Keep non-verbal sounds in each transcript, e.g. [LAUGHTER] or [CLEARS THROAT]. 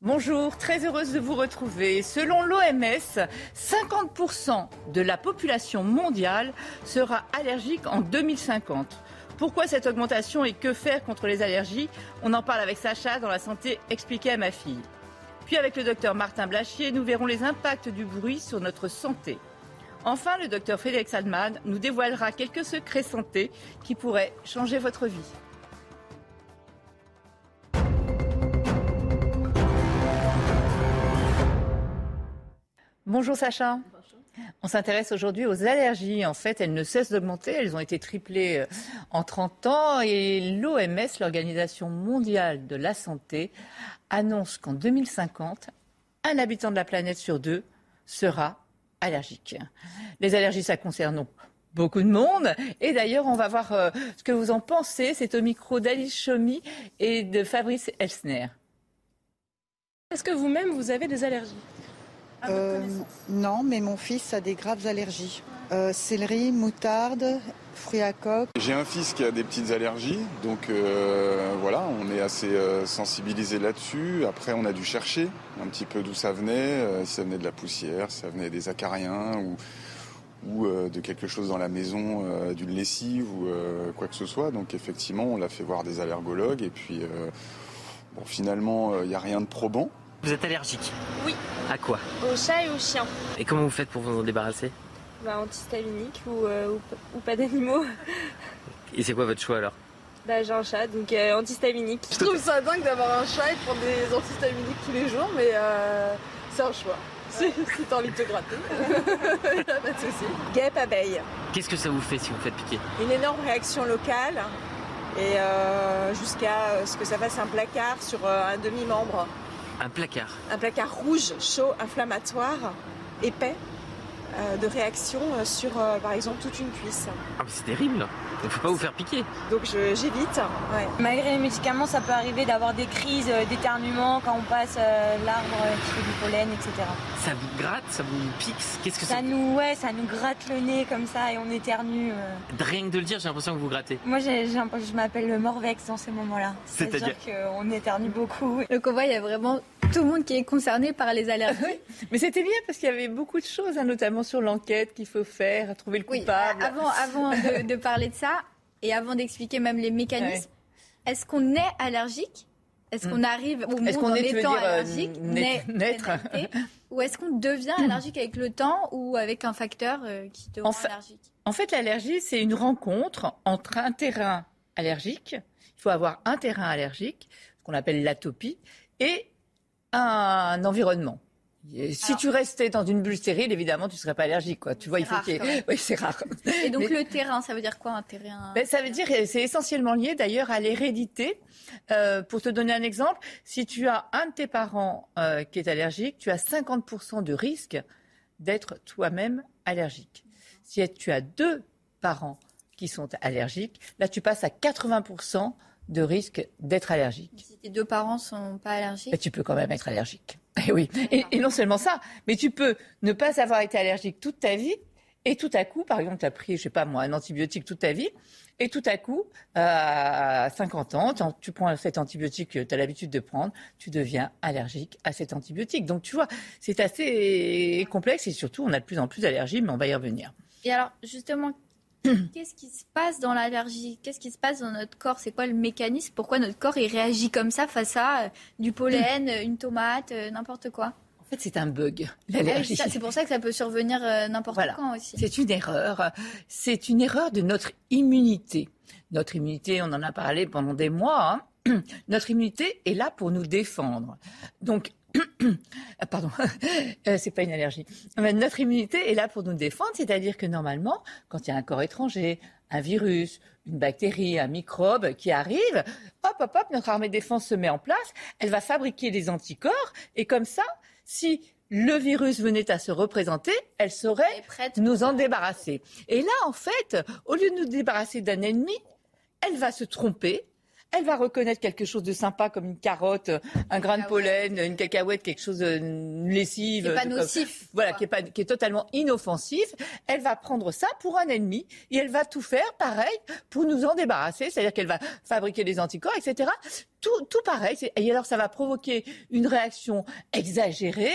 Bonjour, très heureuse de vous retrouver. Selon l'OMS, 50% de la population mondiale sera allergique en 2050. Pourquoi cette augmentation et que faire contre les allergies? On en parle avec Sacha dans la santé expliquée à ma fille. Puis avec le docteur Martin Blachier, nous verrons les impacts du bruit sur notre santé. Enfin, le docteur Félix Alman nous dévoilera quelques secrets santé qui pourraient changer votre vie. Bonjour Sacha. On s'intéresse aujourd'hui aux allergies. En fait, elles ne cessent d'augmenter. Elles ont été triplées euh, en 30 ans. Et l'OMS, l'Organisation mondiale de la santé, annonce qu'en 2050, un habitant de la planète sur deux sera allergique. Les allergies, ça concerne beaucoup de monde. Et d'ailleurs, on va voir euh, ce que vous en pensez. C'est au micro d'Alice Chomy et de Fabrice Elsner. Est-ce que vous-même, vous avez des allergies? Euh, non, mais mon fils a des graves allergies. Euh, céleri, moutarde, fruits à coque. J'ai un fils qui a des petites allergies, donc euh, voilà, on est assez euh, sensibilisé là-dessus. Après, on a dû chercher un petit peu d'où ça venait, euh, si ça venait de la poussière, si ça venait des acariens ou, ou euh, de quelque chose dans la maison, euh, d'une lessive ou euh, quoi que ce soit. Donc effectivement, on l'a fait voir des allergologues et puis euh, bon, finalement, il n'y a rien de probant. Vous êtes allergique Oui. À quoi Au chat et au chien. Et comment vous faites pour vous en débarrasser Bah, antihistaminique ou, euh, ou, pas d'animaux. [LAUGHS] Et c'est quoi votre choix alors Bah, j'ai un chat, donc euh, antihistaminique. Je trouve ça dingue d'avoir un chat et de prendre des antihistaminiques tous les jours, mais euh, c'est un choix. Si, si t'as envie de te gratter, pas de souci. Guêpe abeille. Qu'est-ce que ça vous fait si vous faites piquer Une énorme réaction locale et euh, jusqu'à ce que ça fasse un placard sur un demi-membre. Un placard. Un placard rouge, chaud, inflammatoire, épais, de réaction euh, sur euh, par exemple toute une cuisse. Ah mais c'est terrible Il faut pas vous faire piquer. Donc j'évite. Ouais. Malgré les médicaments, ça peut arriver d'avoir des crises euh, d'éternuement quand on passe euh, l'arbre euh, qui fait du pollen, etc. Ça vous gratte, ça vous pique Qu'est-ce que Ça c'est nous, ouais, ça nous gratte le nez comme ça et on éternue. euh. Rien que de le dire, j'ai l'impression que vous grattez. Moi, j'ai, j'ai l'impression- je m'appelle le Morvex dans ces moments-là. C'est-à-dire qu'on éternue beaucoup. Donc on voit, il y a vraiment tout le monde qui est concerné par les allergies. Mais c'était bien parce qu'il y avait beaucoup de choses, hein, notamment sur l'enquête qu'il faut faire, trouver le Oui, coupable. avant, avant de, de parler de ça et avant d'expliquer même les mécanismes, est-ce qu'on est allergique? Est-ce qu'on arrive au Est-ce monde en est, étant dire, euh, allergique naître- naît- naître? naître, Ou est-ce qu'on devient [COUGHS] allergique avec le temps ou avec un facteur euh, qui te rend En allergique? En fait, l'allergie, c'est une rencontre entre un terrain allergique, il faut avoir un terrain allergique, ce qu'on appelle l'atopie, et un environnement. Et Si Alors- tu restais dans une bulle stérile, évidemment, tu serais pas allergique, quoi. Tu vois, il C'est faut qu'il. [LAUGHS] Oui, c'est rare. Et donc Mais- le terrain, ça veut dire quoi un terrain? Ben, ça veut dire c'est essentiellement lié d'ailleurs à l'hérédité. Euh, pour te donner un exemple, si tu as un de tes parents euh, qui est allergique, tu as 50% de risque d'être toi-même allergique. Si tu as deux parents qui sont allergiques, là tu passes à 80% de risque d'être allergique. Si tes deux parents sont pas allergiques? Mais tu peux quand même être allergique. [LAUGHS] Et oui. Et, et non seulement ça, mais tu peux ne pas avoir été allergique toute ta vie et tout à coup, par exemple, tu as pris, je sais pas moi, un antibiotique toute ta vie et tout à coup, à 50 ans, tu prends cet antibiotique que tu as l'habitude de prendre, tu deviens allergique à cet antibiotique. Donc tu vois, c'est assez complexe et surtout, on a de plus en plus d'allergies, mais on va y revenir. Et alors, justement, [CLEARS THROAT] qu'est-ce qui se passe dans l'allergie? Qu'est-ce qui se passe dans notre corps? C'est quoi le mécanisme? Pourquoi notre corps il réagit comme ça face à euh, du pollen, [CLEARS THROAT] une tomate, euh, n'importe quoi? En fait, c'est un bug, Ouais, l'allergie. C'est pour ça que ça peut survenir euh, n'importe Voilà. quand aussi. C'est une erreur. C'est une erreur de notre immunité. Notre immunité, on en a parlé pendant des mois. hein. [CLEARS THROAT] Notre immunité est là pour nous défendre. Donc, ah, [COUGHS] pardon, [COUGHS] Euh, c'est pas une allergie. Mais notre immunité est là pour nous défendre, c'est-à-dire que normalement, quand il y a un corps étranger, un virus, une bactérie, un microbe qui arrive, hop, hop, hop, notre armée de défense se met en place, elle va fabriquer des anticorps, et comme ça, si le virus venait à se représenter, elle saurait nous en débarrasser. Et là, en fait, au lieu de nous débarrasser d'un ennemi, elle va se tromper, elle va reconnaître quelque chose de sympa comme une carotte, un grain de pollen, une cacahuète, quelque chose de une lessive. Qui est pas de- nocif. Voilà, qui est, pas- qui est totalement inoffensif. Elle va prendre ça pour un ennemi et elle va tout faire pareil pour nous en débarrasser. C'est-à-dire qu'elle va fabriquer des anticorps, etc. Tout, tout pareil. Et alors, ça va provoquer une réaction exagérée,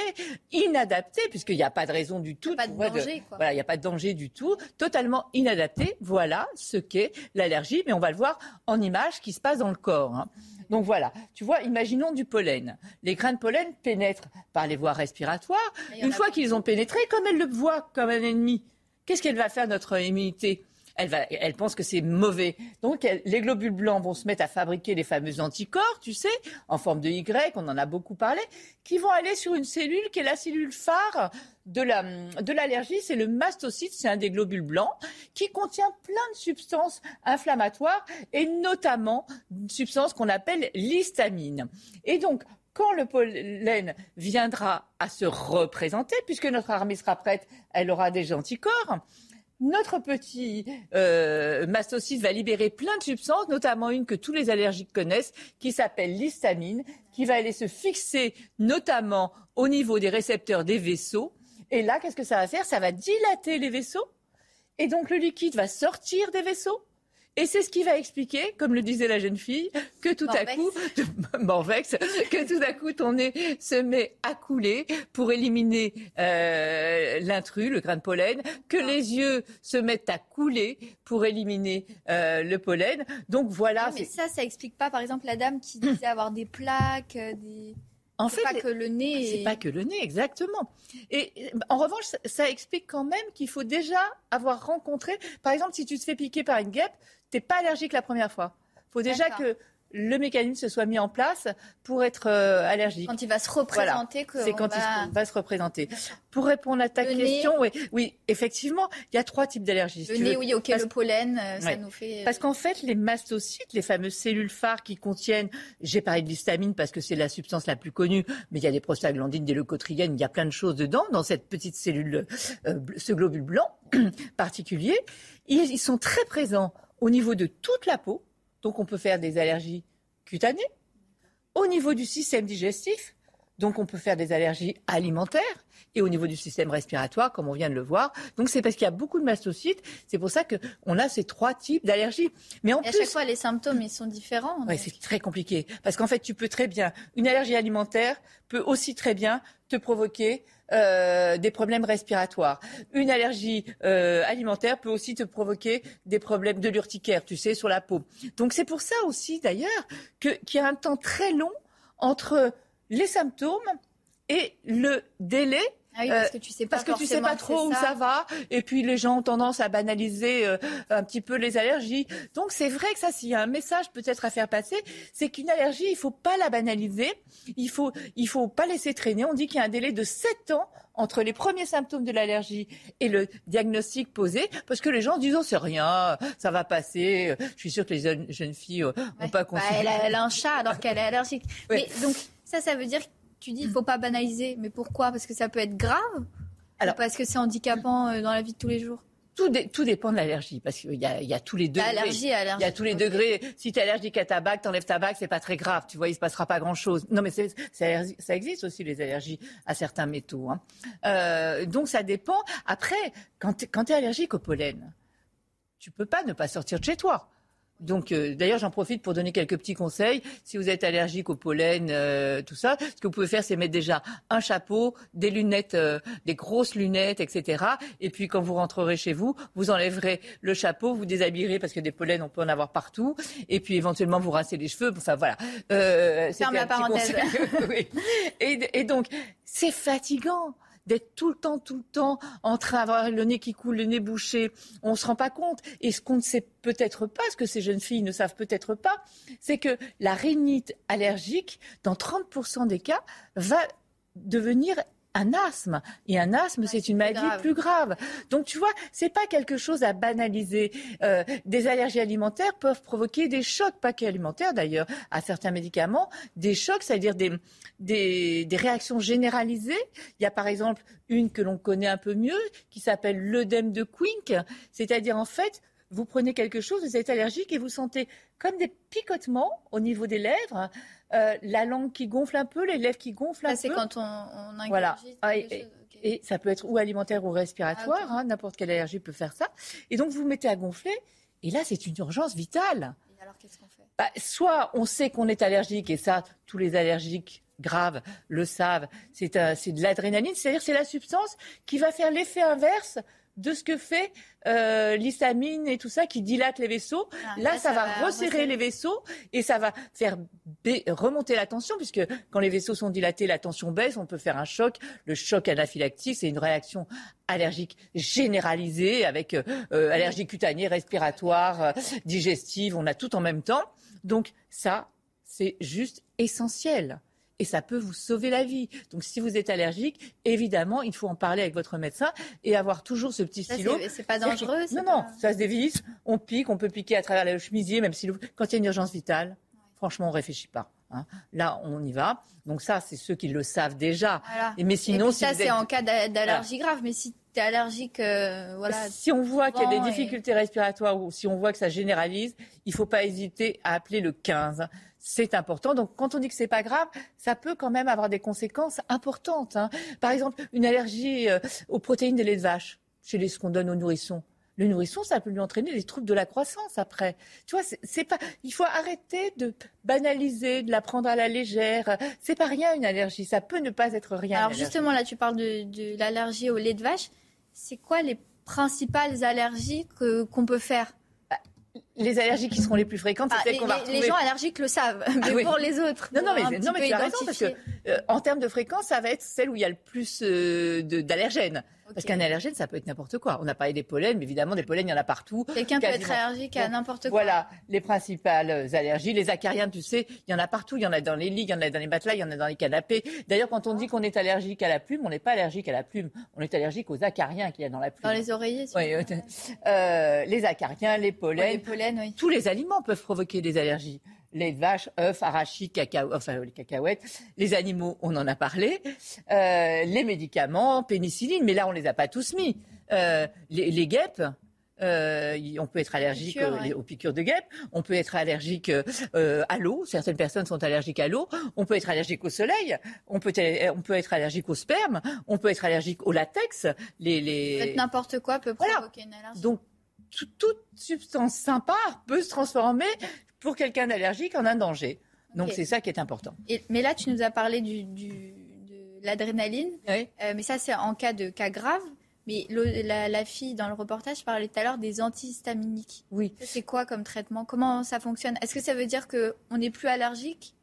inadaptée, puisqu'il n'y a pas de raison du tout. pas de tu vois, danger, quoi. Voilà, il n'y a pas de danger du tout. Totalement inadapté. Voilà ce qu'est l'allergie. Mais on va le voir en image qui se passe dans le corps. hein. Donc voilà, tu vois, imaginons du pollen. Les grains de pollen pénètrent par les voies respiratoires. Il Une a fois qu'ils ont pénétré, comme elle le voit comme un ennemi, qu'est-ce qu'elle va faire notre immunité? Elle, pense que c'est mauvais. Donc, les globules blancs vont se mettre à fabriquer les fameux anticorps, tu sais, en forme de Y, on en a beaucoup parlé, qui vont aller sur une cellule qui est la cellule phare de de l'allergie. c'est le mastocyte, c'est un des globules blancs, qui contient plein de substances inflammatoires et notamment une substance qu'on appelle l'histamine. Et donc, quand le pollen viendra à se représenter, puisque notre armée sera prête, elle aura des anticorps, notre petit euh, mastocyte va libérer plein de substances, notamment une que tous les allergiques connaissent, qui s'appelle l'histamine, qui va aller se fixer notamment au niveau des récepteurs des vaisseaux. Et là, qu'est-ce que ça va faire? Ça va dilater les vaisseaux. Et donc le liquide va sortir des vaisseaux. Et c'est ce qui va expliquer, comme le disait la jeune fille, que tout à coup, [LAUGHS] Morvex, que tout à coup ton nez se met à couler pour éliminer euh, l'intrus, le grain de pollen, que les yeux se mettent à couler pour éliminer euh, le pollen. Donc voilà. Mais c'est- ça, ça explique pas, par exemple, la dame qui disait avoir des plaques, euh, des. En C'est fait, pas que le nez. C'est est- pas que le nez, exactement. Et en revanche, ça, ça explique quand même qu'il faut déjà avoir rencontré. Par exemple, si tu te fais piquer par une guêpe, t'es pas allergique la première fois. faut déjà que le mécanisme se soit mis en place pour être euh, allergique. Quand il va se représenter, que C'est quand va- il va se représenter. Pour répondre à ta Le nez. question, oui, oui, effectivement, il y a trois types d'allergies. Le nez, oui, ok, Parce- le pollen, euh, ça nous fait. euh, Parce qu'en fait, les mastocytes, les fameuses cellules phares qui contiennent, j'ai parlé de l'histamine parce que c'est la substance la plus connue, mais il y a des prostaglandines, des leucotriènes, il y a plein de choses dedans, dans cette petite cellule, euh, ce globule blanc [CLEARS THROAT] particulier. Ils, ils sont très présents au niveau de toute la peau, donc on peut faire des allergies cutanées, au niveau du système digestif, donc on peut faire des allergies alimentaires et au niveau du système respiratoire, comme on vient de le voir. Donc c'est parce qu'il y a beaucoup de mastocytes, c'est pour ça qu'on a ces trois types d'allergies. Mais en Et à plus, chaque fois, les symptômes, ils sont différents. Donc. c'est très compliqué. Parce qu'en fait, tu peux très bien. Une allergie alimentaire peut aussi très bien te provoquer euh, des problèmes respiratoires. Une allergie euh, alimentaire peut aussi te provoquer des problèmes de l'urticaire, tu sais, sur la peau. Donc c'est pour ça aussi, d'ailleurs, qu'il y a un temps très long entre les symptômes et le délai Ah oui, parce que tu sais pas parce que tu sais pas trop où ça va, et puis les gens ont tendance à banaliser euh, un petit peu les allergies. Donc c'est vrai que ça, s'il y a un message peut-être à faire passer, c'est qu'une allergie, il faut pas la banaliser, il faut, il faut pas laisser traîner. On dit qu'il y a un délai de 7 ans entre les premiers symptômes de l'allergie et le diagnostic posé, parce que les gens disent oh c'est rien, ça va passer. Je suis sûre que les jeunes, jeunes filles n'ont Ouais. pas Bah, considéré. elle, a, elle a un chat alors qu'elle est allergique. Ouais. Mais donc, ça, ça veut dire tu dis il faut pas banaliser. Mais pourquoi? Parce que ça peut être grave Alors- parce que c'est handicapant euh, dans la vie de tous les jours? Tout, dé- tout dépend de l'allergie, parce qu'il y a, il y a tous les degrés. Allergie, allergie. Il y a tous les degrés. Si tu es allergique à ta bague, t'enlèves ta bague, c'est pas très grave. Tu vois, il se passera pas grand chose. Non, mais c'est- ça existe aussi les allergies à certains métaux. hein. Euh, donc ça dépend. Après, quand tu es allergique au pollen, tu peux pas ne pas sortir de chez toi. Donc, euh, d'ailleurs, j'en profite pour donner quelques petits conseils. Si vous êtes allergique au pollen, euh, tout ça, ce que vous pouvez faire, c'est mettre déjà un chapeau, des lunettes, euh, des grosses lunettes, etc. Et puis, quand vous rentrerez chez vous, vous enlèverez le chapeau, vous déshabillerez parce que des pollens, on peut en avoir partout. Et puis, éventuellement, vous rincez les cheveux. Enfin, voilà. Ferme la parenthèse. conseil. [LAUGHS] Oui. et, et donc, c'est fatigant d'être tout le temps, tout le temps en train d'avoir le nez qui coule, le nez bouché. On se rend pas compte. Et ce qu'on ne sait peut-être pas, ce que ces jeunes filles ne savent peut-être pas, c'est que la rhinite allergique, dans 30% des cas, va devenir un asthme. Et un asthme, c'est une maladie grave. plus grave. Donc, tu vois, c'est pas quelque chose à banaliser. Euh, des allergies alimentaires peuvent provoquer des chocs, pas qu'alimentaires d'ailleurs, à certains médicaments, des chocs, c'est-à-dire des, des, des réactions généralisées. Il y a par exemple une que l'on connaît un peu mieux, qui s'appelle l'œdème de Quink, c'est-à-dire en fait, vous prenez quelque chose, vous êtes allergique et vous sentez comme des picotements au niveau des lèvres, euh, la langue qui gonfle un peu, les lèvres qui gonflent un Ça, c'est peu. quand on, on Voilà. Ah, et- ça peut être ou alimentaire ou respiratoire, Ah, hein, n'importe quelle allergie peut faire ça. Et donc vous vous mettez à gonfler, et là c'est une urgence vitale. Et alors, qu'est-ce qu'on fait? Bah, soit on sait qu'on est allergique, et ça tous les allergiques graves le savent, c'est euh, c'est de l'adrénaline, c'est-à-dire c'est la substance qui va faire l'effet inverse de ce que fait euh, l'histamine et tout ça qui dilate les vaisseaux. Ah, Là, ça, va, resserrer resserrer. les vaisseaux et ça va faire remonter la tension, puisque quand les vaisseaux sont dilatés, la tension baisse, on peut faire un choc. Le choc anaphylactique, c'est une réaction allergique généralisée avec euh, euh, allergie cutanée, respiratoire, euh, digestive, on a tout en même temps. Donc ça, c'est juste essentiel. Et ça peut vous sauver la vie. Donc si vous êtes allergique, évidemment, il faut en parler avec votre médecin et avoir toujours ce petit stylo. c'est- c'est pas dangereux, Non, pas- non, ça se dévisse, on pique, on peut piquer à travers le chemisier, même si le- quand il y a une urgence vitale, franchement, on réfléchit pas. hein. Là, on y va. Donc ça, c'est ceux qui le savent déjà. Voilà. Et mais Et sinon, puis si ça, c'est êtes- en cas d'a- d'allergie grave. Mais si tu es allergique, euh, voilà. si on voit qu'il y a des et- difficultés respiratoires ou si on voit que ça généralise, il faut pas hésiter à appeler le 15. C'est important. Donc, quand on dit que c'est pas grave, ça peut quand même avoir des conséquences importantes. hein. Par exemple, une allergie euh, aux protéines des laits de vache, chez les, ce qu'on donne aux nourrissons. Le nourrisson, ça peut lui entraîner des troubles de la croissance après. Tu vois, c'est- pas. Il faut arrêter de banaliser, de la prendre à la légère. C'est pas rien une allergie. Ça peut ne pas être rien. Alors justement, là, tu parles de, de l'allergie au lait de vache. C'est quoi les principales allergies qu'on peut faire? Les allergies qui seront les plus fréquentes, c'est Ah, celles qu'on va les- retrouver. les gens allergiques le savent, mais oui. pour les autres, Non, non, mais, non, mais peu tu as raison, parce que euh, en termes de fréquence, ça va être celle où il y a le plus euh, de- Parce qu'un allergène, ça peut être n'importe quoi. On a parlé des pollens, mais évidemment, des pollens, il y en a partout. Quelqu'un peut être allergique à n'importe quoi. Voilà, les principales allergies. Les acariens, tu sais, il y en a partout. Il y en a dans les lits, il y en a dans les matelas, il y en a dans les canapés. D'ailleurs, quand on dit qu'on est allergique à la plume, on n'est pas allergique à la plume. On est allergique aux acariens qu'il y a dans la plume. Dans les oreillers. si Oui, euh, [LAUGHS] euh, les acariens, les pollens. Ouais, les pollens, oui. Tous les aliments peuvent provoquer des allergies. Lait de vache, œufs, arachides, cacao, enfin les cacahuètes. Les animaux, on en a parlé. Euh, les médicaments, pénicilline, mais là on les a pas tous mis. Euh, les, les guêpes. euh, on peut être allergique ouais. aux piqûres de guêpes, on peut être allergique à l'eau, certaines personnes sont allergiques à l'eau, on peut être allergique au soleil, on peut, être- on peut être allergique au sperme, on peut être allergique au latex, les, les... N'importe quoi peut Voilà. provoquer une allergie. Donc, tout- toute substance sympa peut se transformer pour quelqu'un d'allergique en un danger. Donc, c'est ça qui est important. Et- mais là, tu nous as parlé du, du- de l'adrénaline. Oui. Euh, mais ça, c'est en cas de cas grave. Mais le- la, la fille dans le reportage parlait tout à l'heure des antihistaminiques. Oui. C'est quoi comme traitement? Comment ça fonctionne? Est-ce que ça veut dire qu'on n'est plus allergique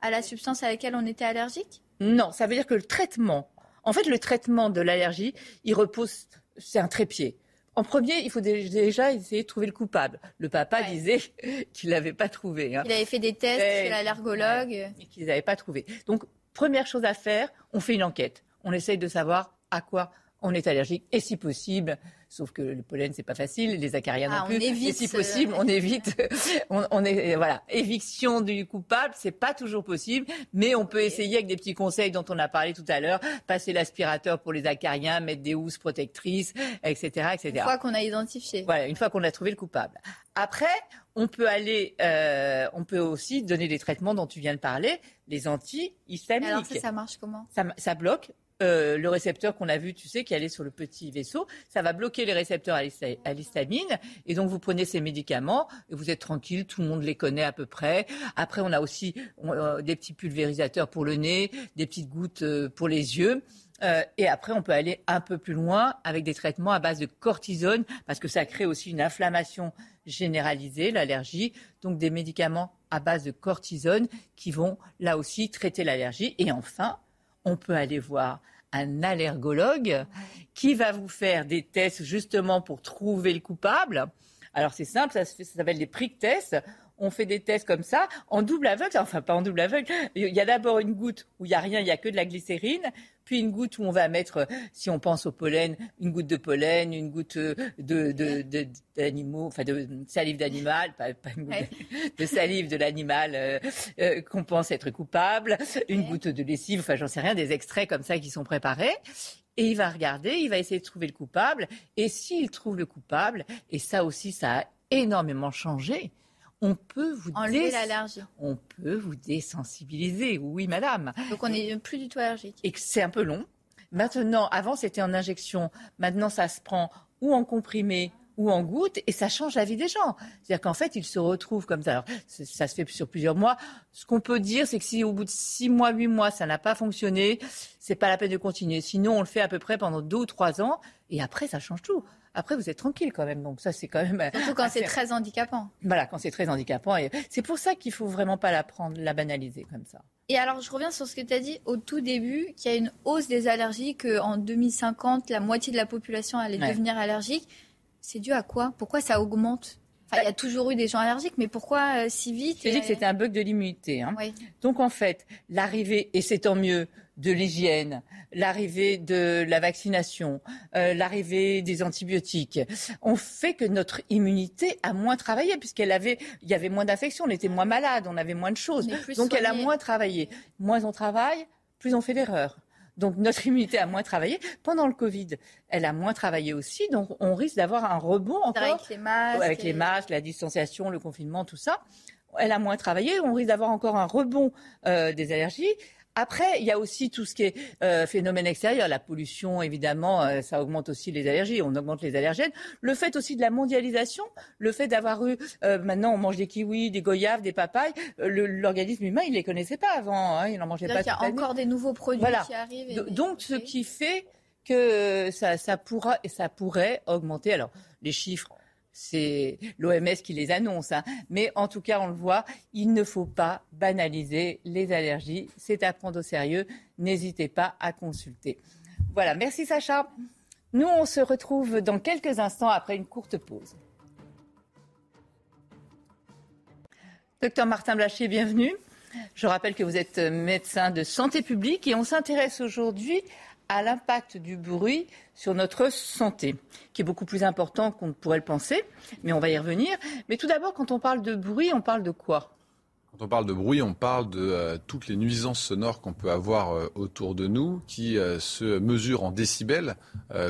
à la substance à laquelle on était allergique? Non, ça veut dire que le traitement, en fait, le traitement de l'allergie, il repose, c'est un trépied. En premier, il faut dé- déjà essayer de trouver le coupable. Le papa Ouais. disait [LAUGHS] qu'il l'avait pas trouvé. hein. Il avait fait des tests chez l'allergologue. et qu'ils n'avaient pas trouvé. Donc, première chose à faire, on fait une enquête. On essaye de savoir à quoi on est allergique et si possible, sauf que le pollen c'est pas facile, les acariens Ah, non on plus. évite, et si euh, possible, on [LAUGHS] évite. [LAUGHS] on, on est voilà, éviction du coupable, c'est pas toujours possible, mais on peut essayer avec des petits conseils dont on a parlé tout à l'heure, passer l'aspirateur pour les acariens, mettre des housses protectrices, etc., etc. Une fois qu'on a identifié. Voilà, une fois qu'on a trouvé le coupable. Après, on peut aller, euh, on peut aussi donner des traitements dont tu viens de parler, les antihistaminiques. alors ça, ça marche comment? Ça, ça bloque euh, le récepteur qu'on a vu, tu sais, qui allait sur le petit vaisseau. Ça va bloquer les récepteurs à l'hista- à l'histamine. Et donc, vous prenez ces médicaments et vous êtes tranquille. Tout le monde les connaît à peu près. Après, on a aussi euh, des petits pulvérisateurs pour le nez, des petites gouttes euh, pour les yeux. Et après, on peut aller un peu plus loin avec des traitements à base de cortisone, parce que ça crée aussi une inflammation généralisée, l'allergie. Donc, des médicaments à base de cortisone qui vont là aussi traiter l'allergie. Et enfin, on peut aller voir un allergologue qui va vous faire des tests justement pour trouver le coupable. Alors c'est simple, ça, s'appelle des prick tests. On fait des tests comme ça, en double aveugle, enfin pas en double aveugle, il y a d'abord une goutte où il n'y a rien, il n'y a que de la glycérine, puis une goutte où on va mettre, si on pense au pollen, une goutte de pollen, une goutte de, de, d'animaux, enfin de salive d'animal, pas, une goutte de, salive de l'animal euh, euh, qu'on pense être coupable, une goutte de lessive, enfin j'en sais rien, des extraits comme ça qui sont préparés. Et il va regarder, il va essayer de trouver le coupable. Et s'il trouve le coupable, et ça aussi, ça a énormément changé, on peut vous enlever l'allergie. On peut vous désensibiliser, oui, madame. Donc on n'est plus du tout allergique. Et c'est un peu long. Maintenant, avant c'était en injection. Maintenant, ça se prend ou en comprimé ou en goutte, et ça change la vie des gens. C'est-à-dire qu'en fait, ils se retrouvent comme ça. Alors, ça se fait sur plusieurs mois. Ce qu'on peut dire, c'est que si au bout de six mois, huit mois, ça n'a pas fonctionné, c'est pas la peine de continuer. Sinon, on le fait à peu près pendant deux ou trois ans, et après, ça change tout. Après, vous êtes tranquille quand même. Donc ça, c'est quand même. Surtout quand c'est très handicapant. Voilà, quand c'est très handicapant. Et c'est pour ça qu'il faut vraiment pas la prendre, la banaliser comme ça. Et alors, je reviens sur ce que tu as dit au tout début, qu'il y a une hausse des allergies, qu'en 2050, la moitié de la population allait devenir allergique. C'est dû à quoi? Pourquoi ça augmente? Il y a toujours eu des gens allergiques, mais pourquoi euh, si vite Je dit que c'était un bug de l'immunité. Hein. Donc en fait, l'arrivée, et c'est tant mieux, de l'hygiène, l'arrivée de la vaccination, euh, l'arrivée des antibiotiques, ont fait que notre immunité a moins travaillé puisqu'elle avait, il y avait moins d'infections, on était moins malade, on avait moins de choses. Donc elle a moins travaillé. Moins on travaille, plus on fait d'erreurs. Donc notre immunité a moins travaillé. Pendant le Covid, elle a moins travaillé aussi. Donc on risque d'avoir un rebond encore. Avec les masques. Avec les masques, la distanciation, le confinement, tout ça. Elle a moins travaillé. On risque d'avoir encore un rebond euh, des allergies. Après, il y a aussi tout ce qui est euh, phénomène extérieur, la pollution, évidemment, euh, ça augmente aussi les allergies, on augmente les allergènes. Le fait aussi de la mondialisation, le fait d'avoir eu, euh, maintenant on mange des kiwis, des goyaves, des papayes, l'organisme humain, il ne les connaissait pas avant, hein, il n'en mangeait pas. Il y a encore des nouveaux produits qui arrivent. Donc, ce qui fait que ça, ça pourra et ça pourrait augmenter. Alors, les chiffres, c'est l'OMS qui les annonce. Hein. Mais en tout cas, on le voit, il ne faut pas banaliser les allergies. C'est à prendre au sérieux. N'hésitez pas à consulter. Voilà, merci Sacha. Nous, on se retrouve dans quelques instants après une courte pause. Docteur Martin Blachier, bienvenue. Je rappelle que vous êtes médecin de santé publique et on s'intéresse aujourd'hui à l'impact du bruit sur notre santé, qui est beaucoup plus important qu'on ne pourrait le penser, mais on va y revenir. Mais tout d'abord, quand on parle de bruit, on parle de quoi? Quand on parle de bruit, on parle de euh, toutes les nuisances sonores qu'on peut avoir euh, autour de nous, qui euh, se mesurent en décibels,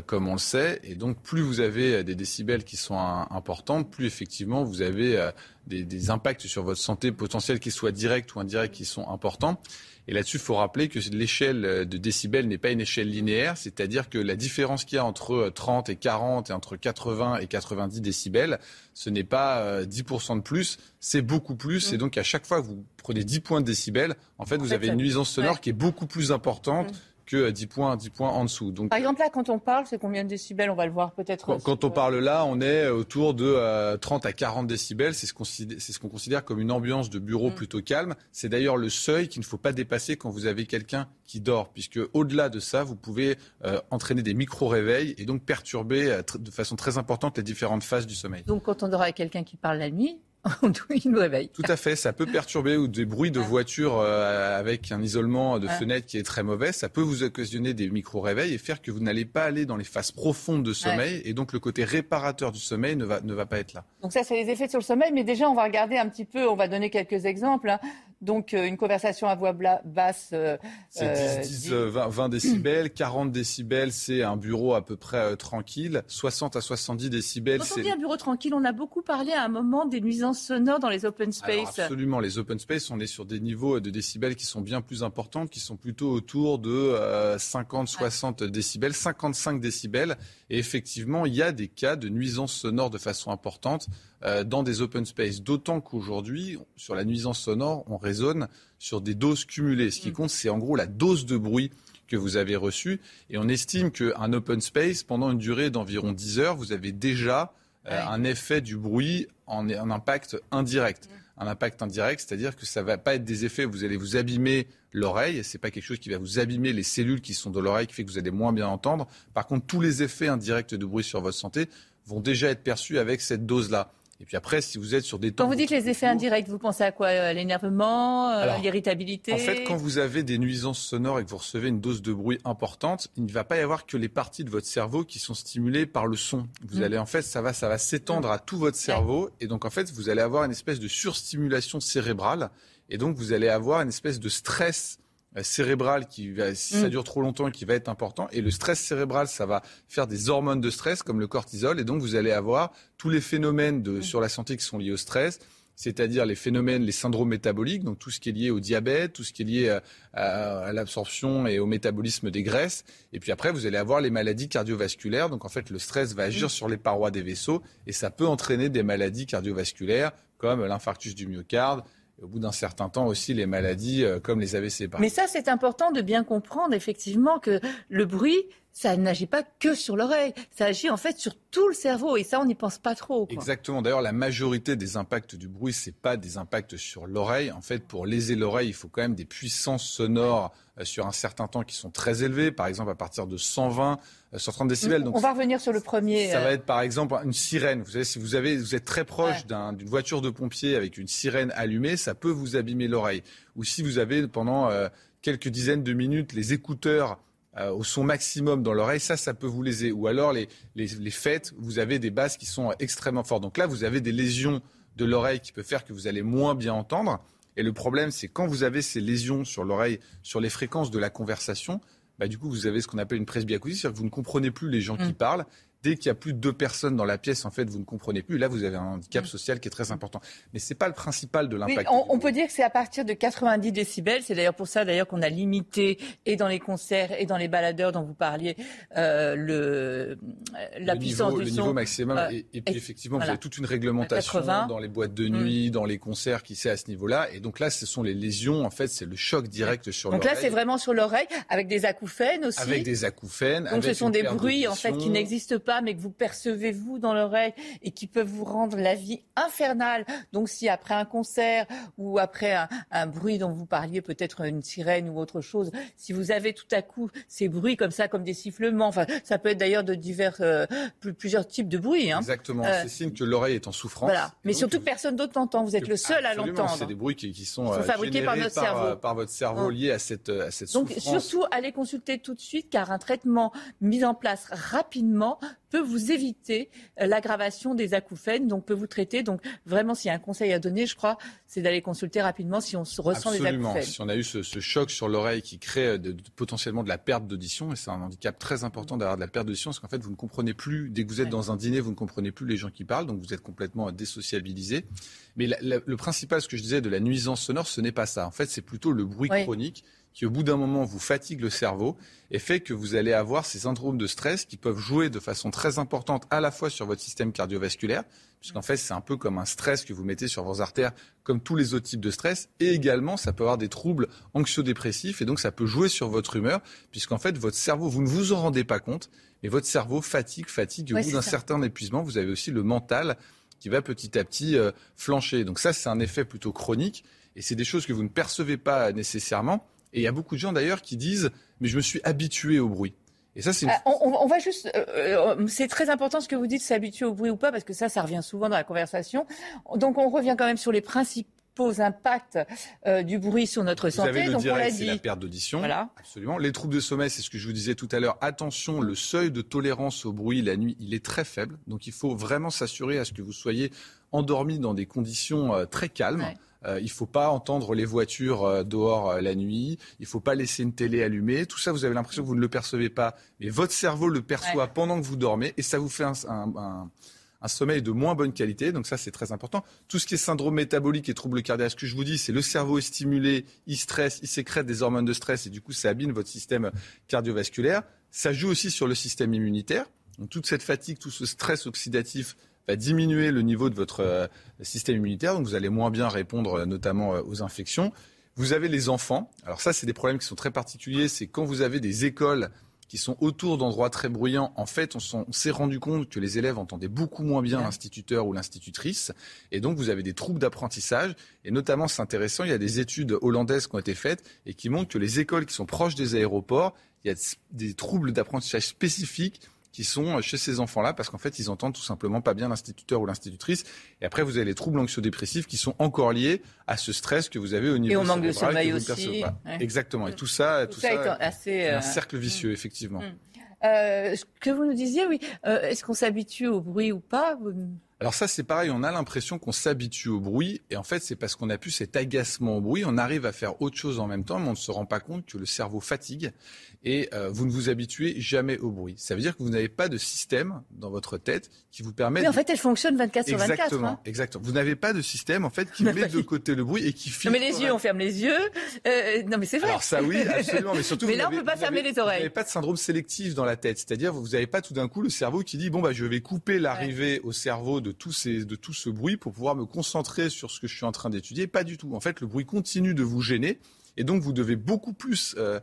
comme on le sait. Et donc, plus vous avez des décibels qui sont importants, plus effectivement vous avez des, des, impacts sur votre santé potentiels, qu'ils soient directs ou indirects, qui sont importants. Et là-dessus, il faut rappeler que l'échelle de décibels n'est pas une échelle linéaire, c'est-à-dire que la différence qu'il y a entre 30 et 40 et entre 80 et 90 décibels, ce n'est pas 10% de plus, c'est beaucoup plus. Et donc, à chaque fois que vous prenez 10 points de décibels, en fait, vous avez une nuisance sonore qui est beaucoup plus importante que 10 points, 10 points en dessous. Donc, Par exemple, là, quand on parle, c'est combien de décibels? On va le voir peut-être. Quand, on parle là, on est autour de 30 euh, à 40 décibels. C'est ce qu'on ce considère comme une ambiance de bureau mm. plutôt calme. C'est d'ailleurs le seuil qu'il ne faut pas dépasser quand vous avez quelqu'un qui dort, puisque au-delà de ça, vous pouvez euh, entraîner des micro-réveils et donc perturber euh, de façon très importante les différentes phases du sommeil. Donc quand on dort avec quelqu'un qui parle la nuit, [LAUGHS] il nous réveille. Tout à fait, ça peut perturber ou des bruits de voiture euh, avec un isolement de fenêtre qui est très mauvais. Ça peut vous occasionner des micro-réveils et faire que vous n'allez pas aller dans les phases profondes de sommeil et donc le côté réparateur du sommeil ne va, ne va pas être là. Donc ça, c'est les effets sur le sommeil, mais déjà, on va regarder un petit peu, on va donner quelques exemples. Hein. Donc euh, une conversation à voix basse. Euh, c'est 10, 20, 20, décibels, 40 décibels, c'est un bureau à peu près tranquille. 60 à 70 décibels. Quand on dit un bureau tranquille, on a beaucoup parlé à un moment des nuisances sonores dans les open space. absolument, les open space, on est sur des niveaux de décibels qui sont bien plus importants, qui sont plutôt autour de 50, 60 décibels, 55 décibels. Et effectivement, il y a des cas de nuisances sonores de façon importante euh, dans des open space. D'autant qu'aujourd'hui, sur la nuisance sonore, on raisonne sur des doses cumulées. Ce qui mm. compte, c'est en gros la dose de bruit que vous avez reçue. Et on estime qu'un open space, pendant une durée d'environ 10 heures, vous avez déjà euh, un effet du bruit en, un impact indirect. Un impact indirect, c'est-à-dire que ça ne va pas être des effets, vous allez vous abîmer l'oreille, ce n'est pas quelque chose qui va vous abîmer les cellules qui sont dans l'oreille, qui fait que vous allez moins bien entendre. Par contre, tous les effets indirects de bruit sur votre santé vont déjà être perçus avec cette dose-là. Et puis après, si vous êtes sur des temps... Quand vous dites les effets indirects, vous pensez à quoi euh, L'énervement, euh, l'irritabilité En fait, quand vous avez des nuisances sonores et que vous recevez une dose de bruit importante, il ne va pas y avoir que les parties de votre cerveau qui sont stimulées par le son. Vous Mm. allez en fait, ça va, ça va s'étendre à tout votre cerveau, et donc en fait, vous allez avoir une espèce de surstimulation cérébrale, et donc vous allez avoir une espèce de stress cérébral qui va, si ça Mm. dure trop longtemps, qui va être important. Et le stress cérébral, ça va faire des hormones de stress comme le cortisol. Et donc, vous allez avoir tous les phénomènes de, sur la santé qui sont liés au stress c'est-à-dire les phénomènes, les syndromes métaboliques, donc tout ce qui est lié au diabète, tout ce qui est lié à, à- à l'absorption et au métabolisme des graisses. Et puis après, vous allez avoir les maladies cardiovasculaires. Donc en fait, le stress va agir sur les parois des vaisseaux et ça peut entraîner des maladies cardiovasculaires comme l'infarctus du myocarde. Au bout d'un certain temps aussi, les maladies euh, comme les AVC. Mais ça, c'est important de bien comprendre effectivement que le bruit, ça n'agit pas que sur l'oreille, ça agit en fait sur tout le cerveau et ça, on n'y pense pas trop. quoi. Exactement. D'ailleurs, la majorité des impacts du bruit, c'est pas des impacts sur l'oreille. En fait, pour léser l'oreille, il faut quand même des puissances sonores euh, sur un certain temps qui sont très élevées. Par exemple, à partir de 120, euh, 130 décibels. Donc, on va revenir sur le premier. ça euh, va être par exemple une sirène. Vous savez, si vous avez, vous êtes très proche d'un- d'une voiture de pompier avec une sirène allumée, ça peut vous abîmer l'oreille. Ou si vous avez pendant euh, quelques dizaines de minutes les écouteurs euh, au son maximum dans l'oreille, ça, ça peut vous léser. Ou alors les, les, les fêtes, vous avez des basses qui sont extrêmement fortes. Donc là, vous avez des lésions de l'oreille qui peuvent faire que vous allez moins bien entendre. Et le problème, c'est quand vous avez ces lésions sur l'oreille, sur les fréquences de la conversation, bah, du coup, vous avez ce qu'on appelle une presbyacousie, c'est-à-dire que vous ne comprenez plus les gens qui parlent. Dès qu'il y a plus de deux personnes dans la pièce, en fait, vous ne comprenez plus. Là, vous avez un handicap social qui est très important. Mais c'est pas le principal de Oui, l'impact. on, on peut dire que c'est à partir de 90 décibels. C'est d'ailleurs pour ça d'ailleurs qu'on a limité et dans les concerts et dans les baladeurs dont vous parliez euh, le la le puissance niveau, du le son. niveau maximum. Euh, et, et puis effectivement, voilà. vous avez toute une réglementation 80. dans les boîtes de Mm. nuit, dans les concerts qui c'est à ce niveau-là. Et donc là, ce sont les lésions. En fait, c'est le choc direct sur Donc l'oreille. là, c'est vraiment sur l'oreille, avec des acouphènes aussi. Avec des acouphènes. Donc avec ce sont des bruits en fait qui n'existent pas, mais que vous percevez vous dans l'oreille et qui peuvent vous rendre la vie infernale. Donc si après un concert ou après un, un bruit dont vous parliez, peut-être une sirène ou autre chose, si vous avez tout à coup ces bruits comme ça, comme des sifflements, enfin ça peut être d'ailleurs de divers, euh, plus- plusieurs types de bruits. Hein. Exactement. Euh, C'est signe que l'oreille est en souffrance. Voilà. Mais donc, surtout que personne d'autre n'entend. Vous êtes le seul à l'entendre. C'est des bruits qui, qui sont, sont euh, fabriqués par notre cerveau. euh, par votre cerveau Hein. liés à cette, à cette Donc souffrance. surtout, allez consulter tout de suite car un traitement mis en place rapidement peut vous éviter euh, l'aggravation des acouphènes, donc peut vous traiter. Donc vraiment, s'il y a un conseil à donner, je crois, c'est d'aller consulter rapidement si on se ressent des Absolument. acouphènes. Si on a eu ce, ce choc sur l'oreille qui crée euh, de- de- potentiellement de la perte d'audition, et c'est un handicap très important d'avoir de la perte d'audition, parce qu'en fait, vous ne comprenez plus, dès que vous êtes dans un dîner, vous ne comprenez plus les gens qui parlent, donc vous êtes complètement désociabilisé. Mais la- la- le principal, ce que je disais de la nuisance sonore, ce n'est pas ça. En fait, c'est plutôt le bruit chronique qui, au bout d'un moment, vous fatigue le cerveau et fait que vous allez avoir ces syndromes de stress qui peuvent jouer de façon très importante à la fois sur votre système cardiovasculaire, puisqu'en fait, c'est un peu comme un stress que vous mettez sur vos artères, comme tous les autres types de stress, et également, ça peut avoir des troubles anxio-dépressifs, et donc ça peut jouer sur votre humeur, puisqu'en fait, votre cerveau, vous ne vous en rendez pas compte, mais votre cerveau fatigue, fatigue, et au Ouais, bout d'un certain épuisement, vous avez aussi le mental qui va petit à petit euh, flancher. Donc ça, c'est un effet plutôt chronique, et c'est des choses que vous ne percevez pas nécessairement. Et il y a beaucoup de gens d'ailleurs qui disent, mais je me suis habitué au bruit. Et ça, c'est une Ah, on, va juste. euh, euh, c'est très important ce que vous dites, s'habituer au bruit ou pas, parce que ça, ça revient souvent dans la conversation. Donc, on revient quand même sur les principaux impacts euh, du bruit sur notre Vous santé. avez le Donc, direct, c'est la perte d'audition. Voilà. Absolument. Les troubles de sommeil, c'est ce que je vous disais tout à l'heure. Attention, le seuil de tolérance au bruit la nuit, il est très faible. Donc il faut vraiment s'assurer à ce que vous soyez endormi dans des conditions euh, très calmes. Ouais. Euh, il ne faut pas entendre les voitures euh, dehors euh, la nuit. Il ne faut pas laisser une télé allumée. Tout ça, vous avez l'impression que vous ne le percevez pas. Mais votre cerveau le perçoit Ouais. pendant que vous dormez et ça vous fait un, un- un- un sommeil de moins bonne qualité. Donc ça, c'est très important. Tout ce qui est syndrome métabolique et troubles cardiaques, ce que je vous dis, c'est le cerveau est stimulé, il stresse, il sécrète des hormones de stress et du coup, ça abîme votre système cardiovasculaire. Ça joue aussi sur le système immunitaire. Donc toute cette fatigue, tout ce stress oxydatif va diminuer le niveau de votre euh, système immunitaire. Donc vous allez moins bien répondre euh, notamment euh, aux infections. Vous avez les enfants. Alors ça, c'est des problèmes qui sont très particuliers. C'est quand vous avez des écoles qui sont autour d'endroits très bruyants, en fait, on s'est rendu compte que les élèves entendaient beaucoup moins bien l'instituteur ou l'institutrice, et donc vous avez des troubles d'apprentissage. Et notamment, c'est intéressant, il y a des études hollandaises qui ont été faites et qui montrent que les écoles qui sont proches des aéroports, il y a des troubles d'apprentissage spécifiques qui sont chez ces enfants-là parce qu'en fait, ils entendent tout simplement pas bien l'instituteur ou l'institutrice. Et après, vous avez les troubles anxio-dépressifs qui sont encore liés à ce stress que vous avez au niveau Et au manque de sommeil aussi. Ouais. Exactement. Et tout ça, tout, Tout ça est assez, un euh, cercle vicieux, effectivement. Euh, ce que vous nous disiez, oui. Euh, Est-ce qu'on s'habitue au bruit ou pas? Alors ça, c'est pareil, on a l'impression qu'on s'habitue au bruit, et en fait, c'est parce qu'on a plus cet agacement au bruit, on arrive à faire autre chose en même temps, mais on ne se rend pas compte que le cerveau fatigue, et euh, vous ne vous habituez jamais au bruit. Ça veut dire que vous n'avez pas de système dans votre tête qui vous permet... Oui, en de- fait, elle fonctionne 24 sur 24. Exactement, hein. exactement. Vous n'avez pas de système, en fait, qui [LAUGHS] met de côté le bruit et qui Non, filtre... mais les yeux, on ferme les yeux. Euh, non, mais c'est vrai. Alors ça oui, [LAUGHS] absolument, mais surtout Mais là, on n'avez- peut pas fermer avez- les oreilles. Vous n'avez pas de syndrome sélectif dans la tête, c'est-à-dire vous n'avez pas tout d'un coup le cerveau qui dit bon bah je vais couper l'arrivée au cerveau de ces de tout ce bruit pour pouvoir me concentrer sur ce que je suis en train d'étudier. Pas du tout. En fait, le bruit continue de vous gêner et donc vous devez beaucoup plus euh,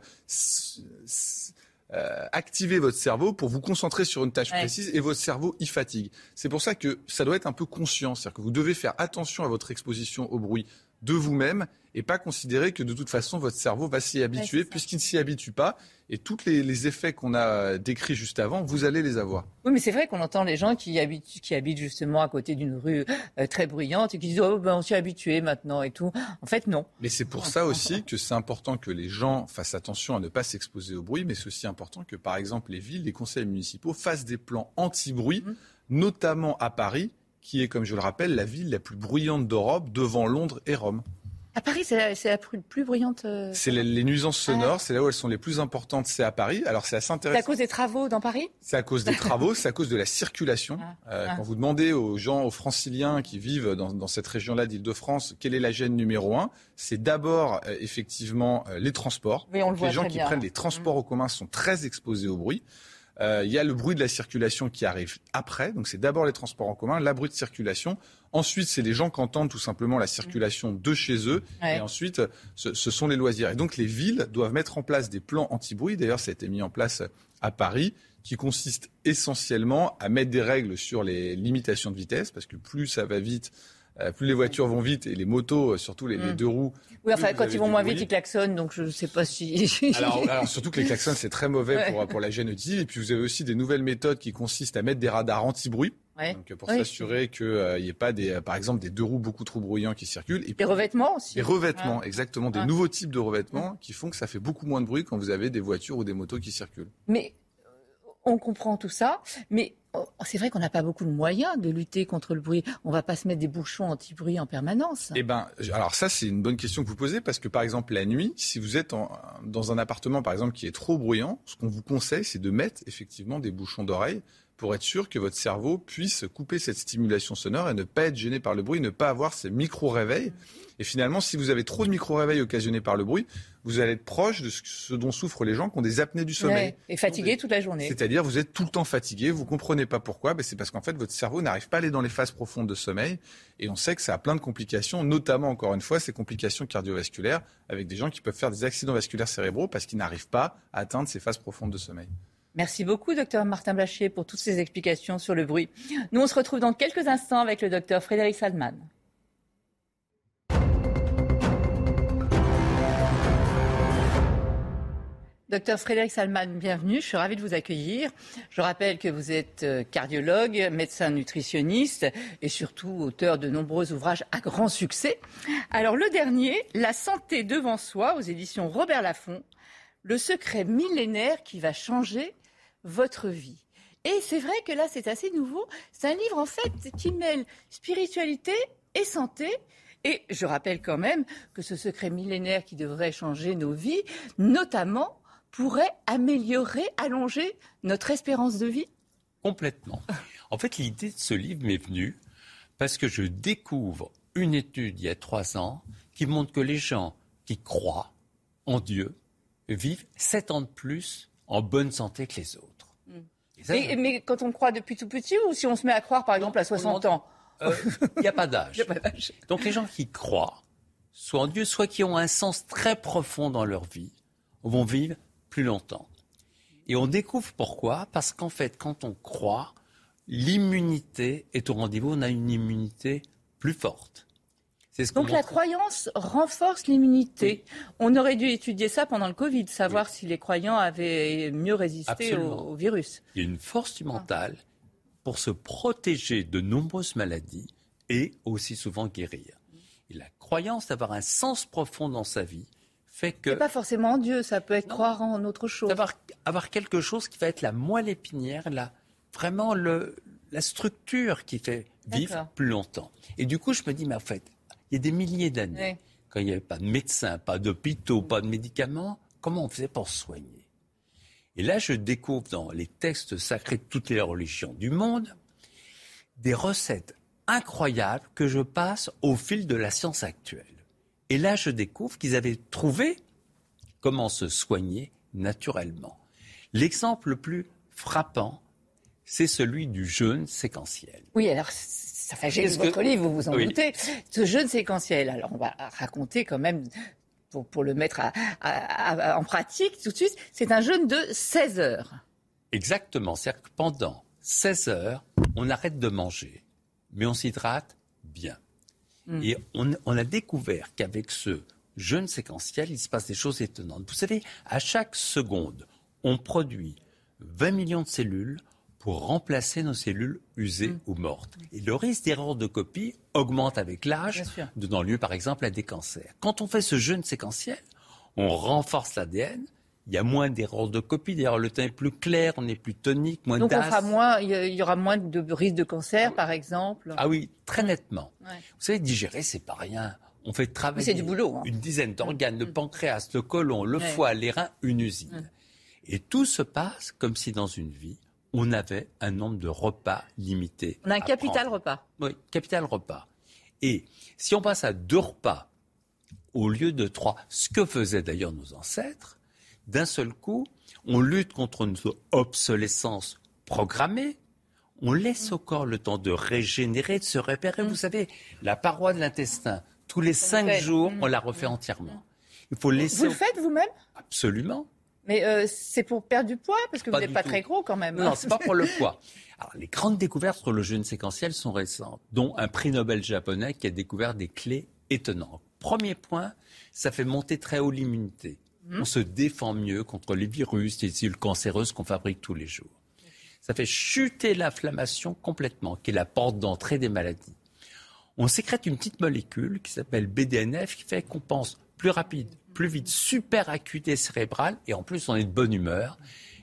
euh, activer votre cerveau pour vous concentrer sur une tâche Ouais. précise et votre cerveau y fatigue. C'est pour ça que ça doit être un peu conscient, c'est-à-dire que vous devez faire attention à votre exposition au bruit de vous-même et pas considérer que de toute façon votre cerveau va s'y habituer puisqu'il ne s'y habitue pas et tous les, les effets qu'on a euh, décrits juste avant, vous allez les avoir. Oui, mais c'est vrai qu'on entend les gens qui habitent, qui habitent justement à côté d'une rue euh, très bruyante et qui disent oh ben on s'y est habitué maintenant et tout. En fait, non. Mais c'est pour ça aussi que c'est important que les gens fassent attention à ne pas s'exposer au bruit, mais c'est aussi important que, par exemple, les villes, les conseils municipaux fassent des plans anti-bruit, Mmh. notamment à Paris, qui est, comme je le rappelle, la ville la plus bruyante d'Europe, devant Londres et Rome. À Paris, c'est la, plus, plus bruyante. euh, C'est les, les nuisances sonores, c'est là où elles sont les plus importantes, c'est à Paris. Alors c'est assez C'est à intéressant. cause des travaux dans Paris? C'est à cause des [LAUGHS] travaux, c'est à cause de la circulation. Euh, Ah. Quand vous demandez aux gens, aux franciliens qui vivent dans, dans cette région-là d'Île-de-France, quelle est la gêne numéro un, c'est d'abord euh, effectivement les transports. Oui, on le les voit gens qui bien. prennent les transports en commun sont très exposés au bruit. Euh, Il y a le bruit de la circulation qui arrive après, donc c'est d'abord les transports en commun, la bruit de circulation. Ensuite, c'est les gens qui entendent tout simplement la circulation de chez eux. Ouais. Et ensuite, ce, ce sont les loisirs. Et donc, les villes doivent mettre en place des plans anti-bruit. D'ailleurs, ça a été mis en place à Paris, qui consiste essentiellement à mettre des règles sur les limitations de vitesse, parce que plus ça va vite, plus les voitures vont vite et les motos, euh, surtout les, les Mm. deux roues. Oui, enfin, quand ils vont moins vite, ils klaxonnent, donc je ne sais pas si. [LAUGHS] Alors, alors, surtout que les klaxons, c'est très mauvais Ouais. pour, pour la gêne auditive. Et puis vous avez aussi des nouvelles méthodes qui consistent à mettre des radars anti-bruit. Ouais. Donc, pour Oui. s'assurer qu'il n'y ait pas, des, euh, par exemple, des deux roues beaucoup trop bruyants qui circulent. Et Les puis, revêtements aussi. des revêtements, Ouais. exactement, des Ouais. nouveaux types de revêtements qui font que ça fait beaucoup moins de bruit quand vous avez des voitures ou des motos qui circulent. Mais euh, on comprend tout ça, mais oh, c'est vrai qu'on n'a pas beaucoup de moyens de lutter contre le bruit. On va pas se mettre des bouchons anti-bruit en permanence. Eh ben, alors ça, c'est une bonne question que vous posez parce que, par exemple, la nuit, si vous êtes dans un appartement, par exemple, qui est trop bruyant, ce qu'on vous conseille, c'est de mettre effectivement des bouchons d'oreille pour être sûr que votre cerveau puisse couper cette stimulation sonore et ne pas être gêné par le bruit, ne pas avoir ces micro-réveils. Et finalement, si vous avez trop de micro-réveils occasionnés par le bruit, vous allez être proche de ce- dont souffrent les gens qui ont des apnées du sommeil. Ouais, et fatigué toute la journée. C'est-à-dire, vous êtes tout le temps fatigué, vous comprenez pas pourquoi, ben, c'est parce qu'en fait, votre cerveau n'arrive pas à aller dans les phases profondes de sommeil, et on sait que ça a plein de complications, notamment, encore une fois, ces complications cardiovasculaires, avec des gens qui peuvent faire des accidents vasculaires cérébraux parce qu'ils n'arrivent pas à atteindre ces phases profondes de sommeil. Merci beaucoup, docteur Martin Blachier, pour toutes ces explications sur le bruit. Nous, on se retrouve dans quelques instants avec le docteur Frédéric Salman. Docteur Frédéric Salman, bienvenue. Je suis ravie de vous accueillir. Je rappelle que vous êtes euh, cardiologue, médecin nutritionniste et surtout auteur de nombreux ouvrages à grand succès. Alors le dernier, La santé devant soi, aux éditions Robert Laffont, le secret millénaire qui va changer votre vie. Et c'est vrai que là, c'est assez nouveau. C'est un livre, en fait, qui mêle spiritualité et santé. Et je rappelle quand même que ce secret millénaire qui devrait changer nos vies, notamment, pourrait améliorer, allonger notre espérance de vie. Complètement. En fait, l'idée de ce livre m'est venue parce que je découvre une étude il y a trois ans qui montre que les gens qui croient en Dieu vivent sept ans de plus en bonne santé que les autres. Mais, mais quand on croit depuis tout petit ou si on se met à croire, par exemple, à 60 ans Euh, Il n'y a pas d'âge. [LAUGHS] Il y a pas d'âge. Donc les gens qui croient, soit en Dieu, soit qui ont un sens très profond dans leur vie, vont vivre plus longtemps. Et on découvre pourquoi Parce qu'en fait, quand on croit, l'immunité est au rendez-vous, on a une immunité plus forte. Ce Donc la croyance renforce l'immunité. On aurait dû étudier ça pendant le Covid, savoir si les croyants avaient mieux résisté au, virus. Il y a une force du mental pour se protéger de nombreuses maladies et aussi souvent guérir. Et la croyance d'avoir un sens profond dans sa vie fait que C'est pas forcément en Dieu, ça peut être croire en autre chose. avoir quelque chose qui va être la moelle épinière, la, vraiment le, la structure qui fait vivre plus longtemps. Et du coup, je me dis, mais en fait, il y a des milliers d'années, Ouais. quand il n'y avait pas de médecins, pas d'hôpitaux, pas de médicaments, comment on faisait pour se soigner? Et là, je découvre dans les textes sacrés de toutes les religions du monde des recettes incroyables que je passe au fil de la science actuelle. Et là, je découvre qu'ils avaient trouvé comment se soigner naturellement. L'exemple le plus frappant, c'est celui du jeûne séquentiel. Oui, alors ça fait votre que- livre, vous vous en Oui. doutez. Ce jeûne séquentiel, alors on va raconter quand même, pour, pour le mettre à- à- à- en pratique tout de suite, c'est un jeûne de 16 heures. Exactement. C'est-à-dire que pendant 16 heures, on arrête de manger, mais on s'hydrate bien. Mm. Et on, on a découvert qu'avec ce jeûne séquentiel, il se passe des choses étonnantes. Vous savez, à chaque seconde, on produit 20 millions de cellules pour remplacer nos cellules usées Mm. ou mortes. Et le risque d'erreur de copie augmente avec l'âge, donnant lieu par exemple à des cancers. Quand on fait ce jeûne séquentiel, on renforce l'ADN, il y a moins d'erreurs de copie, d'ailleurs le teint est plus clair, on est plus tonique, moins Donc on fera moins, il y aura moins de risque de cancer, par exemple. Ah oui, très nettement. Ouais. Vous savez, digérer, c'est pas rien. On fait travailler du boulot, hein. une dizaine d'organes, le pancréas, le côlon, le Ouais. foie, les reins, une usine. Et tout se passe comme si dans une vie, on avait un nombre de repas limité. On a un capital prendre. repas. Oui, capital repas. Et si on passe à deux repas au lieu de trois, ce que faisaient d'ailleurs nos ancêtres, d'un seul coup, on lutte contre notre obsolescence programmée. On laisse au corps le temps de régénérer, de se réparer. Vous savez, la paroi de l'intestin, tous les cinq jours, Mm. on la refait entièrement. Il faut laisser Vous le faites vous-même? Absolument. Mais euh, c'est pour perdre du poids Parce que Pas vous n'êtes pas tout. très gros quand même. Non, c'est pas pour le [LAUGHS] poids. Alors, les grandes découvertes sur le jeûne séquentiel sont récentes, dont un prix Nobel japonais qui a découvert des clés étonnantes. Premier point, ça fait monter très haut l'immunité. Mhm. On se défend mieux contre les virus, les cellules cancéreuses qu'on fabrique tous les jours. Ça fait chuter l'inflammation complètement, qui est la porte d'entrée des maladies. On sécrète une petite molécule qui s'appelle BDNF qui fait qu'on pense plus rapide, plus vite, super acuité cérébrale et en plus on est de bonne humeur.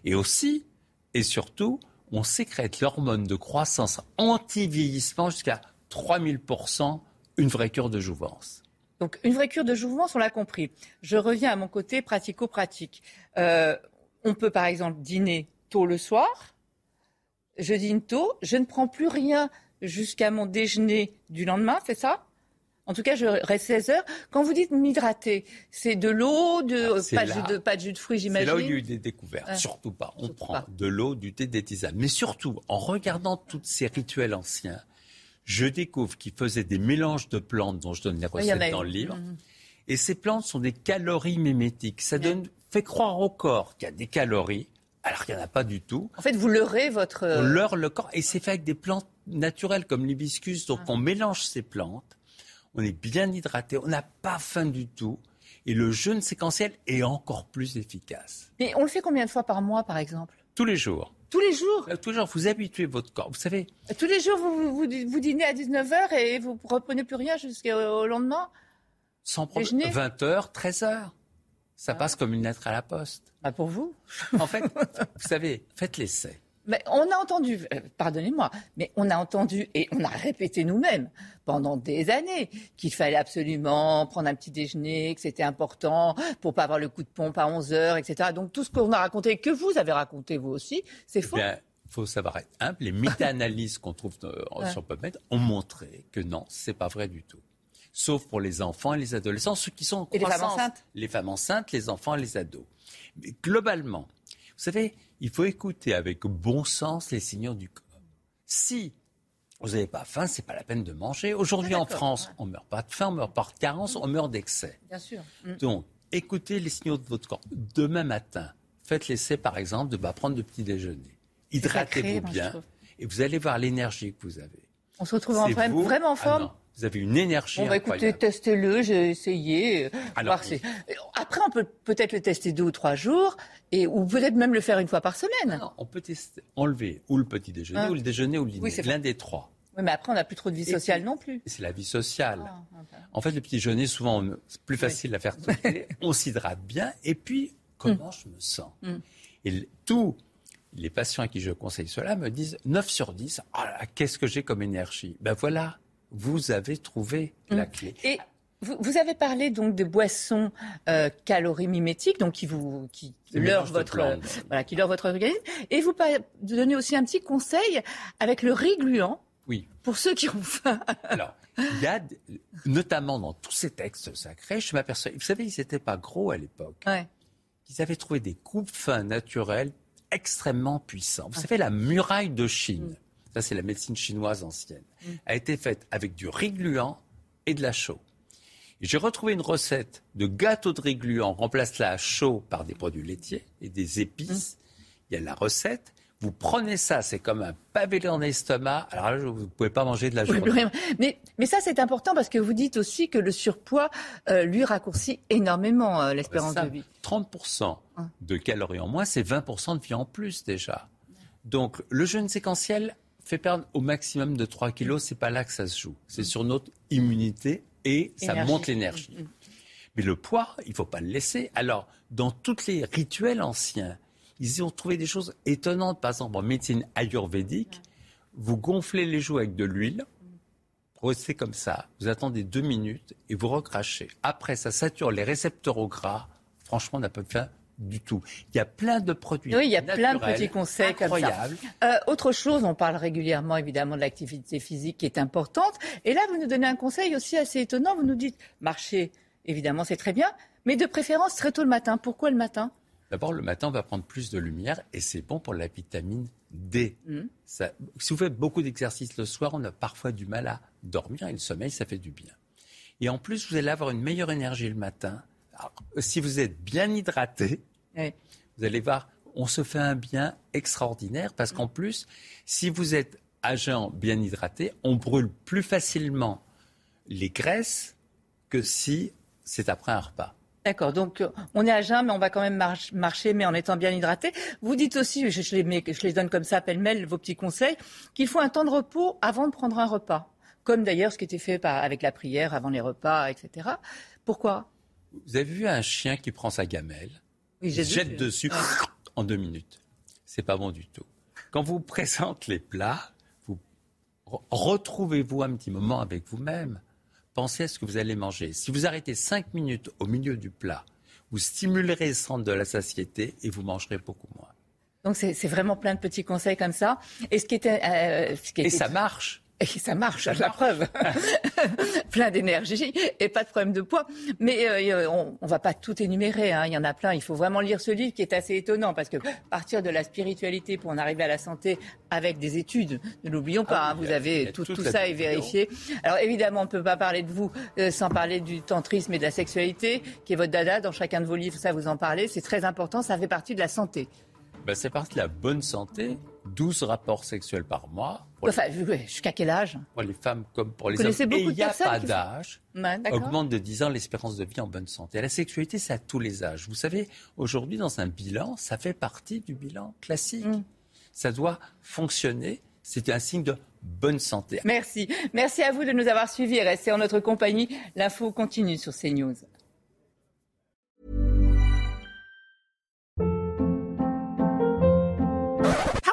Et aussi, et surtout, on sécrète l'hormone de croissance anti-vieillissement jusqu'à 3000%, une vraie cure de jouvence. Donc, une vraie cure de jouvence, on l'a compris. Je reviens à mon côté pratico-pratique. Euh, on peut, par exemple, dîner tôt le soir. Je dîne tôt. Je ne prends plus rien jusqu'à mon déjeuner du lendemain, c'est ça? En tout cas, je reste 16 heures. Quand vous dites m'hydrater, c'est de l'eau, de, Ah, c'est pas, de là. jus de, pas de jus de fruits, C'est j'imagine là où il y a eu des découvertes. Surtout pas. On Surtout prend pas. de l'eau, du thé, des tisanes. Mais surtout, en regardant tous ces rituels anciens, je découvre qu'ils faisaient des mélanges de plantes dont je donne les Oui, il y en recettes a dans eu. le livre. Mhm. Et ces plantes sont des calories mimétiques. Ça donne, fait croire au corps qu'il y a des calories, alors qu'il n'y en a pas du tout. En fait, vous leurrez votre. On leurre le corps et c'est fait avec des plantes naturelles comme l'hibiscus. Donc on mélange ces plantes, on est bien hydraté, on n'a pas faim du tout. Et le jeûne séquentiel est encore plus efficace. Mais on le fait combien de fois par mois, par exemple? Tous les jours. Tous les jours? Euh, Tous les jours, vous habituez votre corps. Vous savez, Tous les jours, vous, vous, dînez à 19h et vous reprenez plus rien jusqu'au lendemain? Sans problème, Déjeuner? 20h, 13h. Ça passe comme une lettre à la poste. Bah pour vous. En fait, vous savez, faites l'essai. Mais on a entendu, euh, pardonnez-moi, mais on a entendu et on a répété nous-mêmes pendant des années qu'il fallait absolument prendre un petit déjeuner, que c'était important pour pas avoir le coup de pompe à 11 heures, etc. Donc tout ce qu'on a raconté, que vous avez raconté vous aussi, c'est faux. Bien, il faut savoir être humble. Les méta-analyses qu'on trouve euh, [LAUGHS] Ouais. sur PubMed ont montré que non, c'est pas vrai du tout. Sauf pour les enfants et les adolescents, ceux qui sont en Et les femmes croissance. enceintes? Les femmes enceintes, les enfants et les ados. Mais globalement, vous savez, il faut écouter avec bon sens les signaux du corps. Si vous n'avez pas faim, c'est pas la peine de manger. Aujourd'hui Ah, en France, on meurt pas de faim, on meurt de carence, on meurt d'excès. Bien sûr. Mm. Donc, écoutez les signaux de votre corps. Demain matin, faites l'essai, par exemple, de ne pas prendre de petit déjeuner. Hydratez-vous bien et vous allez voir l'énergie que vous avez. On se retrouve en C'est vrai- vous- vraiment en Ah forme. Vous avez une énergie Bon, bah, incroyable. écoutez, testez-le, j'ai essayé. Alors, Après, on peut peut-être le tester deux ou trois jours, et, ou peut-être même le faire une fois par semaine. Non, on peut tester, enlever ou le petit déjeuner, Ah. ou le déjeuner, ou le dîner. Oui, l'un des trois. Oui, mais après, on n'a plus trop de vie sociale puis- non plus. C'est la vie sociale. Ah, En fait, le petit déjeuner, souvent, on- c'est plus facile à faire. sauter. [LAUGHS] on s'hydrate bien. Et puis, comment je me sens Mm. Et tous les patients à qui je conseille cela me disent 9 sur 10, Ah là, qu'est-ce que j'ai comme énergie? Ben voilà, vous avez trouvé la clé. Et vous, avez parlé donc de boissons euh, calorimimétiques, donc qui vous qui leurrent votre voilà qui leurrent votre organisme. Et vous donnez aussi un petit conseil avec le riz gluant Oui. pour ceux qui ont faim. Alors, il y a, notamment dans tous ces textes sacrés, je m'aperçois, vous savez, ils n'étaient pas gros à l'époque. Ouais. Ils avaient trouvé des coupes fins naturels extrêmement puissants. Vous savez, la muraille de Chine, ça c'est la médecine chinoise ancienne, a été faite avec du riz gluant et de la chaux. J'ai retrouvé une recette de gâteau de riz gluant, remplace la chaux par des produits laitiers et des épices. Il y a la recette. Vous prenez ça, c'est comme un pavé dans l'estomac. Alors là, vous ne pouvez pas manger de la journée. rien- Mais, mais ça, c'est important parce que vous dites aussi que le surpoids euh, lui raccourcit énormément euh, l'espérance de vie. 30% Ah. de calories en moins, c'est 20% de vie en plus déjà. Donc le jeûne séquentiel fait perdre au maximum de 3 kilos, c'est pas là que ça se joue. C'est sur notre immunité et ça Énergie. monte l'énergie. Mais le poids, il faut pas le laisser. Alors, dans tous les rituels anciens, ils ont trouvé des choses étonnantes. Par exemple, en médecine ayurvédique, vous gonflez les joues avec de l'huile, restez comme ça, vous attendez deux minutes et vous recrachez. Après, ça sature les récepteurs au gras. Franchement, on n'a pas faim du tout. Il y a plein de produits. Oui, il y a plein de petits conseils comme ça. incroyables. Euh, autre chose, on parle régulièrement évidemment de l'activité physique qui est importante. Et là, vous nous donnez un conseil aussi assez étonnant. Vous nous dites marcher, évidemment, c'est très bien, mais de préférence très tôt le matin. Pourquoi le matin? D'abord, le matin, on va prendre plus de lumière et c'est bon pour la vitamine D. Ça- si vous faites beaucoup d'exercices le soir, on a parfois du mal à dormir et le sommeil, ça fait du bien. Et en plus, vous allez avoir une meilleure énergie le matin. Alors, si vous êtes bien hydraté, Oui. vous allez voir, on se fait un bien extraordinaire parce qu'en plus, si vous êtes à jeun bien hydraté, on brûle plus facilement les graisses que si c'est après un repas. D'accord, donc euh, on est à jeun, mais on va quand même march- marcher, mais en étant bien hydraté. Vous dites aussi, je, je les, mets- je les donne comme ça, pêle-mêle, vos petits conseils, qu'il faut un temps de repos avant de prendre un repas. Comme d'ailleurs ce qui était fait par- avec la prière avant les repas, etc. Pourquoi? Vous avez vu un chien qui prend sa gamelle, Oui, se vu. jette dessus en deux minutes. C'est pas bon du tout. Quand vous [LAUGHS] présente les plats, vous re- retrouvez-vous un petit moment avec vous-même. Pensez à ce que vous allez manger. Si vous arrêtez cinq minutes au milieu du plat, vous stimulerez le centre de la satiété et vous mangerez beaucoup moins. Donc c'est vraiment plein de petits conseils comme ça. Et ce qui était, euh, ce qui Et ça marche. Et ça marche, la preuve. [LAUGHS] plein d'énergie et pas de problème de poids. Mais euh, on, on va pas tout énumérer. hein. Il y en a plein. Il faut vraiment lire ce livre qui est assez étonnant parce que partir de la spiritualité pour en arriver à la santé avec des études, ne l'oublions pas. Ah hein, vous a- avez tout, ça est vérifié. Alors évidemment, on ne peut pas parler de vous euh, sans parler du tantrisme et de la sexualité, qui est votre dada. Dans chacun de vos livres, ça vous en parlez. C'est très important. Ça fait partie de la santé. Ben, c'est parti de la bonne santé. 12 rapports sexuels par mois Enfin, ouais, jusqu'à quel âge? Pour les femmes comme pour les Vous hommes. beaucoup Et il n'y a pas d'âge. Augmente de 10 ans l'espérance de vie en bonne santé. La sexualité, c'est à tous les âges. Vous savez, aujourd'hui, dans un bilan, ça fait partie du bilan classique. Mm. Ça doit fonctionner. C'est un signe de bonne santé. Merci. Merci à vous de nous avoir suivis et restez en notre compagnie. L'info continue sur CNews.